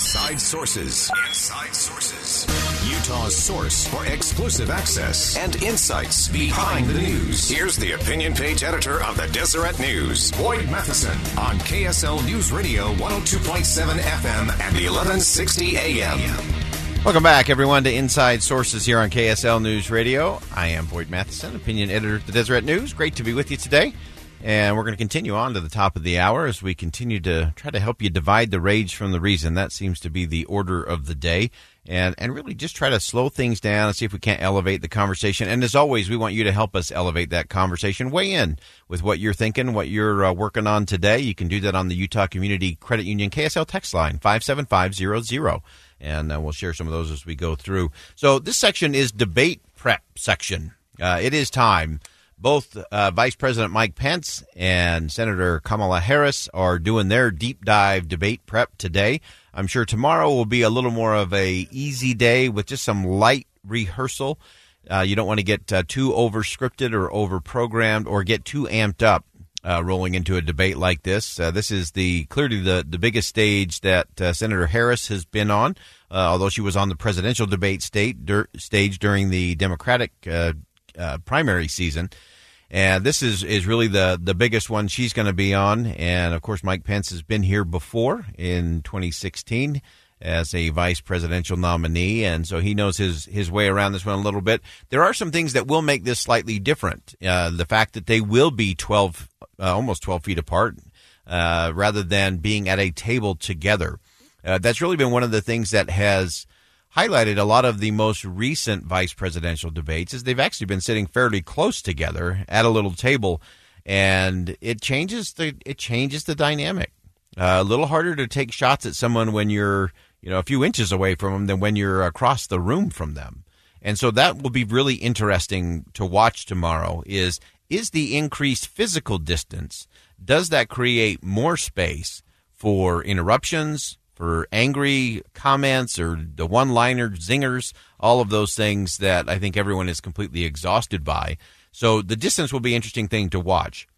Inside Sources. Inside Sources. Utah's source for exclusive access and insights behind the news. Here's the opinion page editor of the Deseret News, Boyd Matheson, on KSL News Radio 102.7 FM and 1160 AM. Welcome back, everyone, to Inside Sources here on KSL News Radio. I am Boyd Matheson, opinion editor of the Deseret News. Great to be with you today. And we're going to continue on to the top of the hour as we continue to try to help you divide the rage from the reason. That seems to be the order of the day. And, and really just try to slow things down and see if we can't elevate the conversation. And as always, we want you to help us elevate that conversation. Weigh in with what you're thinking, what you're uh, working on today. You can do that on the Utah Community Credit Union KSL text line, 57500 and uh, we'll share some of those as we go through. So this section is debate prep section. Uh, it is time. Both uh, Vice President Mike Pence and Senator Kamala Harris are doing their deep dive debate prep today. I'm sure tomorrow will be a little more of a easy day with just some light rehearsal. Uh, you don't want to get uh, too over scripted or over programmed or get too amped up uh, rolling into a debate like this. Uh, this is the clearly the, the biggest stage that uh, Senator Harris has been on, although she was on the presidential debate state dur- stage during the Democratic uh, primary season. And this is, is really the, the biggest one she's going to be on. And of course, Mike Pence has been here before in 2016 as a vice presidential nominee, and so he knows his his way around this one a little bit. There are some things that will make this slightly different. Uh, the fact that they will be twelve, uh, almost twelve feet apart, uh, rather than being at a table together. Uh, that's really been one of the things that has highlighted a lot of the most recent vice presidential debates. Is they've actually been sitting fairly close together at a little table, and it changes the it changes the dynamic. Uh, a little harder to take shots at someone when you're you know, a few inches away from them than when you're across the room from them. And so that will be really interesting to watch tomorrow is is the increased physical distance does that create more space for interruptions, for angry comments or the one-liner zingers, all of those things that I think everyone is completely exhausted by. So the distance will be an interesting thing to watch.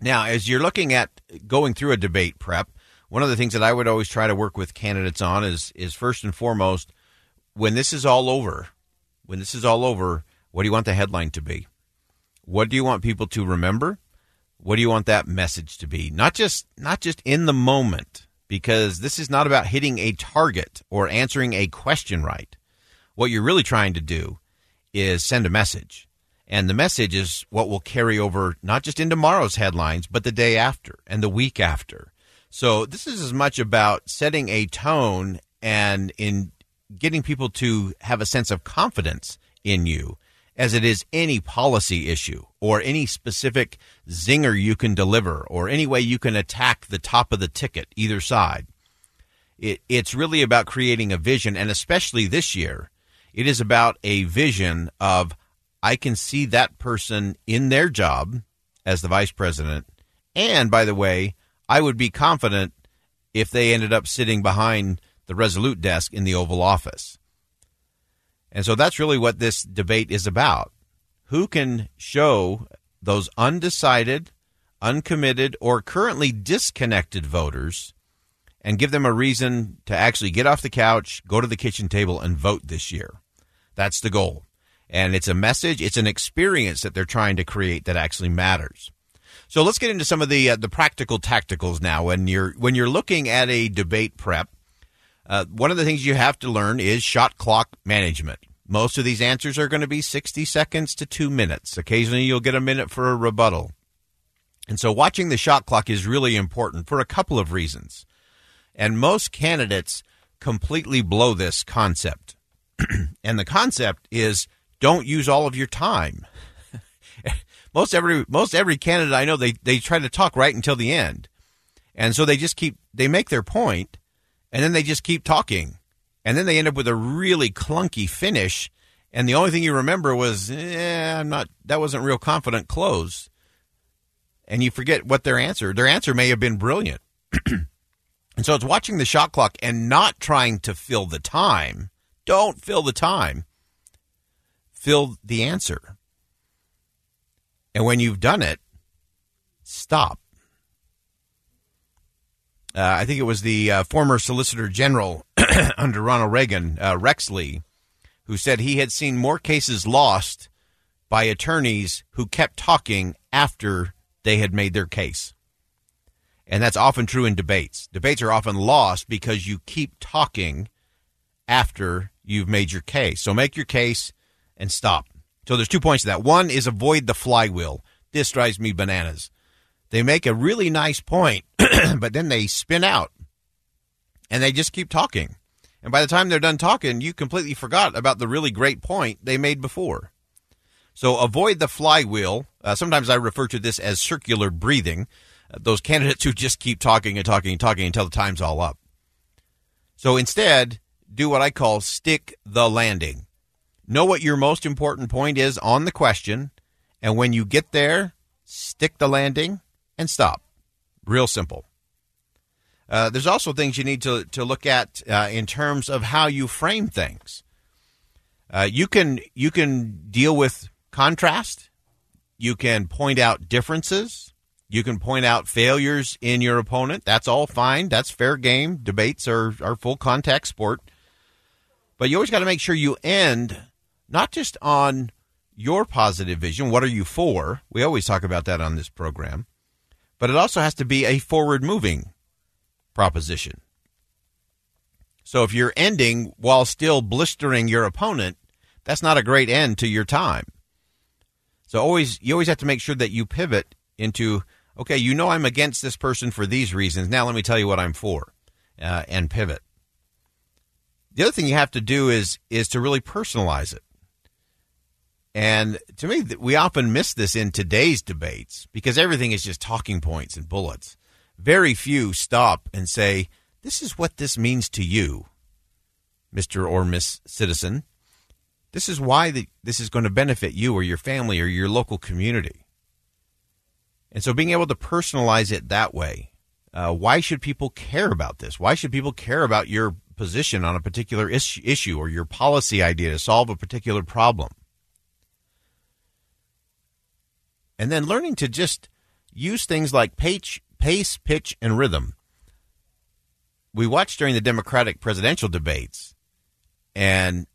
Now, as you're looking at going through a debate prep, one of the things that I would always try to work with candidates on is is first and foremost when this is all over, when this is all over, what do you want the headline to be? What do you want people to remember? What do you want that message to be? Not just not just in the moment because this is not about hitting a target or answering a question right. What you're really trying to do is send a message. And the message is what will carry over not just in tomorrow's headlines, but the day after and the week after so this is as much about setting a tone and in getting people to have a sense of confidence in you as it is any policy issue or any specific zinger you can deliver or any way you can attack the top of the ticket either side. It, it's really about creating a vision, and especially this year, it is about a vision of I can see that person in their job as the vice president. And by the way, I would be confident if they ended up sitting behind the Resolute desk in the Oval Office. And so that's really what this debate is about. Who can show those undecided, uncommitted, or currently disconnected voters and give them a reason to actually get off the couch, go to the kitchen table, and vote this year? That's the goal. And it's a message, it's an experience that they're trying to create that actually matters. So let's get into some of the uh, the practical tacticals now. When you're when you're looking at a debate prep, uh, one of the things you have to learn is shot clock management. Most of these answers are going to be 60 seconds to two minutes. Occasionally, you'll get a minute for a rebuttal. And so, watching the shot clock is really important for a couple of reasons. And most candidates completely blow this concept. and the concept is don't use all of your time. most every most every candidate I know they they try to talk right until the end. And so they just keep they make their point and then they just keep talking. And then they end up with a really clunky finish and the only thing you remember was eh, I'm not that wasn't real confident close. And you forget what their answer. Their answer may have been brilliant. and so it's watching the shot clock and not trying to fill the time. Don't fill the time. Fill the answer. And when you've done it, stop. Uh, I think it was the uh, former Solicitor General under Ronald Reagan, uh, Rex Lee, who said he had seen more cases lost by attorneys who kept talking after they had made their case. And that's often true in debates. Debates are often lost because you keep talking after you've made your case. So make your case and stop. So there's two points to that. One is avoid the flywheel. This drives me bananas. They make a really nice point, but then they spin out and they just keep talking. And by the time they're done talking, you completely forgot about the really great point they made before. So avoid the flywheel. Uh, sometimes I refer to this as circular breathing. Uh, those candidates who just keep talking and talking and talking until the time's all up. So instead, do what I call stick the landing. Know what your most important point is on the question, and when you get there, stick the landing and stop. Real simple. Uh, there's also things you need to, to look at uh, in terms of how you frame things. Uh, you can you can deal with contrast. You can point out differences. You can point out failures in your opponent. That's all fine. That's fair game. Debates are, are full contact sport. But you always got to make sure you end not just on your positive vision. What are you for? We always talk about that on this program. But it also has to be a forward moving proposition. So if you're ending while still blistering your opponent, that's not a great end to your time. So always you always have to make sure that you pivot into okay, you know I'm against this person for these reasons. Now let me tell you what I'm for, uh, and pivot. The other thing you have to do is is to really personalize it. And to me, we often miss this in today's debates because everything is just talking points and bullets. Very few stop and say, This is what this means to you, Mr. or Miss Citizen. This is why the, this is going to benefit you or your family or your local community. And so being able to personalize it that way, uh, why should people care about this? Why should people care about your position on a particular is- issue or your policy idea to solve a particular problem. And then learning to just use things like pace, pace, pitch, and rhythm. We watched during the Democratic presidential debates, and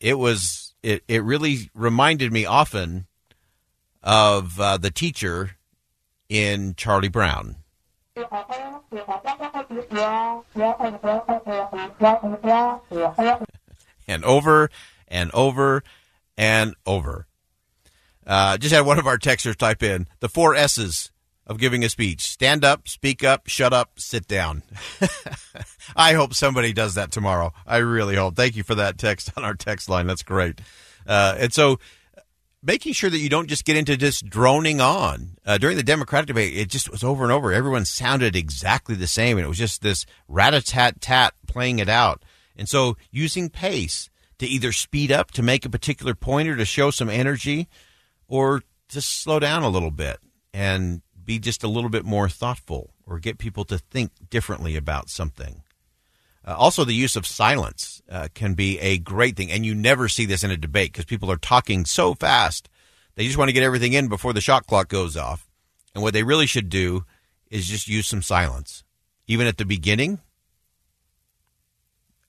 it was it, it really reminded me often of uh, the teacher in Charlie Brown. and over and over and over. Uh, just had one of our texters type in the four S's of giving a speech stand up, speak up, shut up, sit down. I hope somebody does that tomorrow. I really hope. Thank you for that text on our text line. That's great. Uh, and so making sure that you don't just get into just droning on. Uh, during the Democratic debate, it just was over and over. Everyone sounded exactly the same, and it was just this rat a tat tat playing it out. And so, using pace to either speed up to make a particular point or to show some energy, or to slow down a little bit and be just a little bit more thoughtful, or get people to think differently about something. Uh, also, the use of silence uh, can be a great thing, and you never see this in a debate because people are talking so fast. They just want to get everything in before the shot clock goes off. And what they really should do is just use some silence, even at the beginning,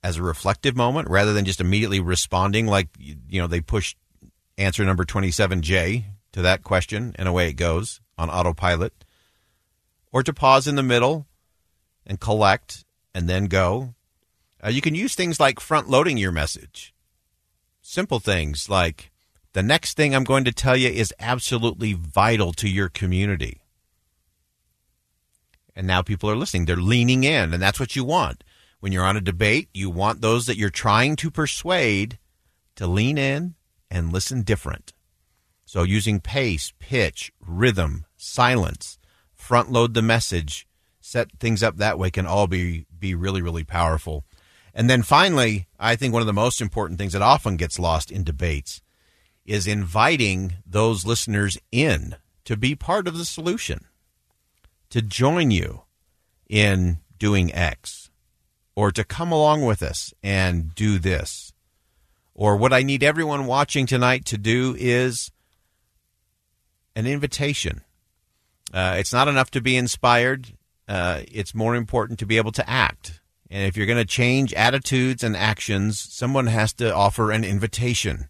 as a reflective moment, rather than just immediately responding like you know they push answer number twenty seven J to that question, and away it goes. on autopilot, or to pause in the middle and collect and then go. Uh, you can use things like front loading your message. Simple things like the next thing I'm going to tell you is absolutely vital to your community. And now people are listening. They're leaning in, and that's what you want. When you're on a debate, you want those that you're trying to persuade to lean in and listen different. So using pace, pitch, rhythm, silence, front load the message, set things up that way can all be be really really powerful. And then finally, I think one of the most important things that often gets lost in debates is inviting those listeners in to be part of the solution to join you in doing X or to come along with us and do this. Or what I need everyone watching tonight to do is an invitation. Uh, it's not enough to be inspired. Uh, it's more important to be able to act. And if you're going to change attitudes and actions, someone has to offer an invitation.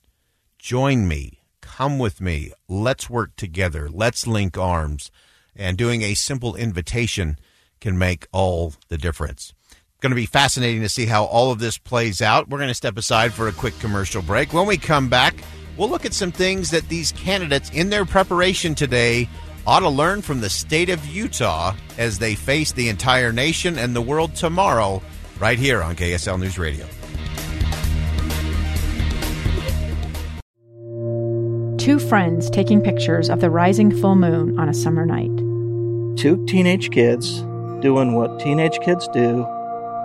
Join me. Come with me. Let's work together. Let's link arms and doing a simple invitation can make all the difference. Going to be fascinating to see how all of this plays out. We're going to step aside for a quick commercial break. When we come back, we'll look at some things that these candidates in their preparation today ought to learn from the state of Utah as they face the entire nation and the world tomorrow, right here on KSL News Radio. Two friends taking pictures of the rising full moon on a summer night. Two teenage kids doing what teenage kids do.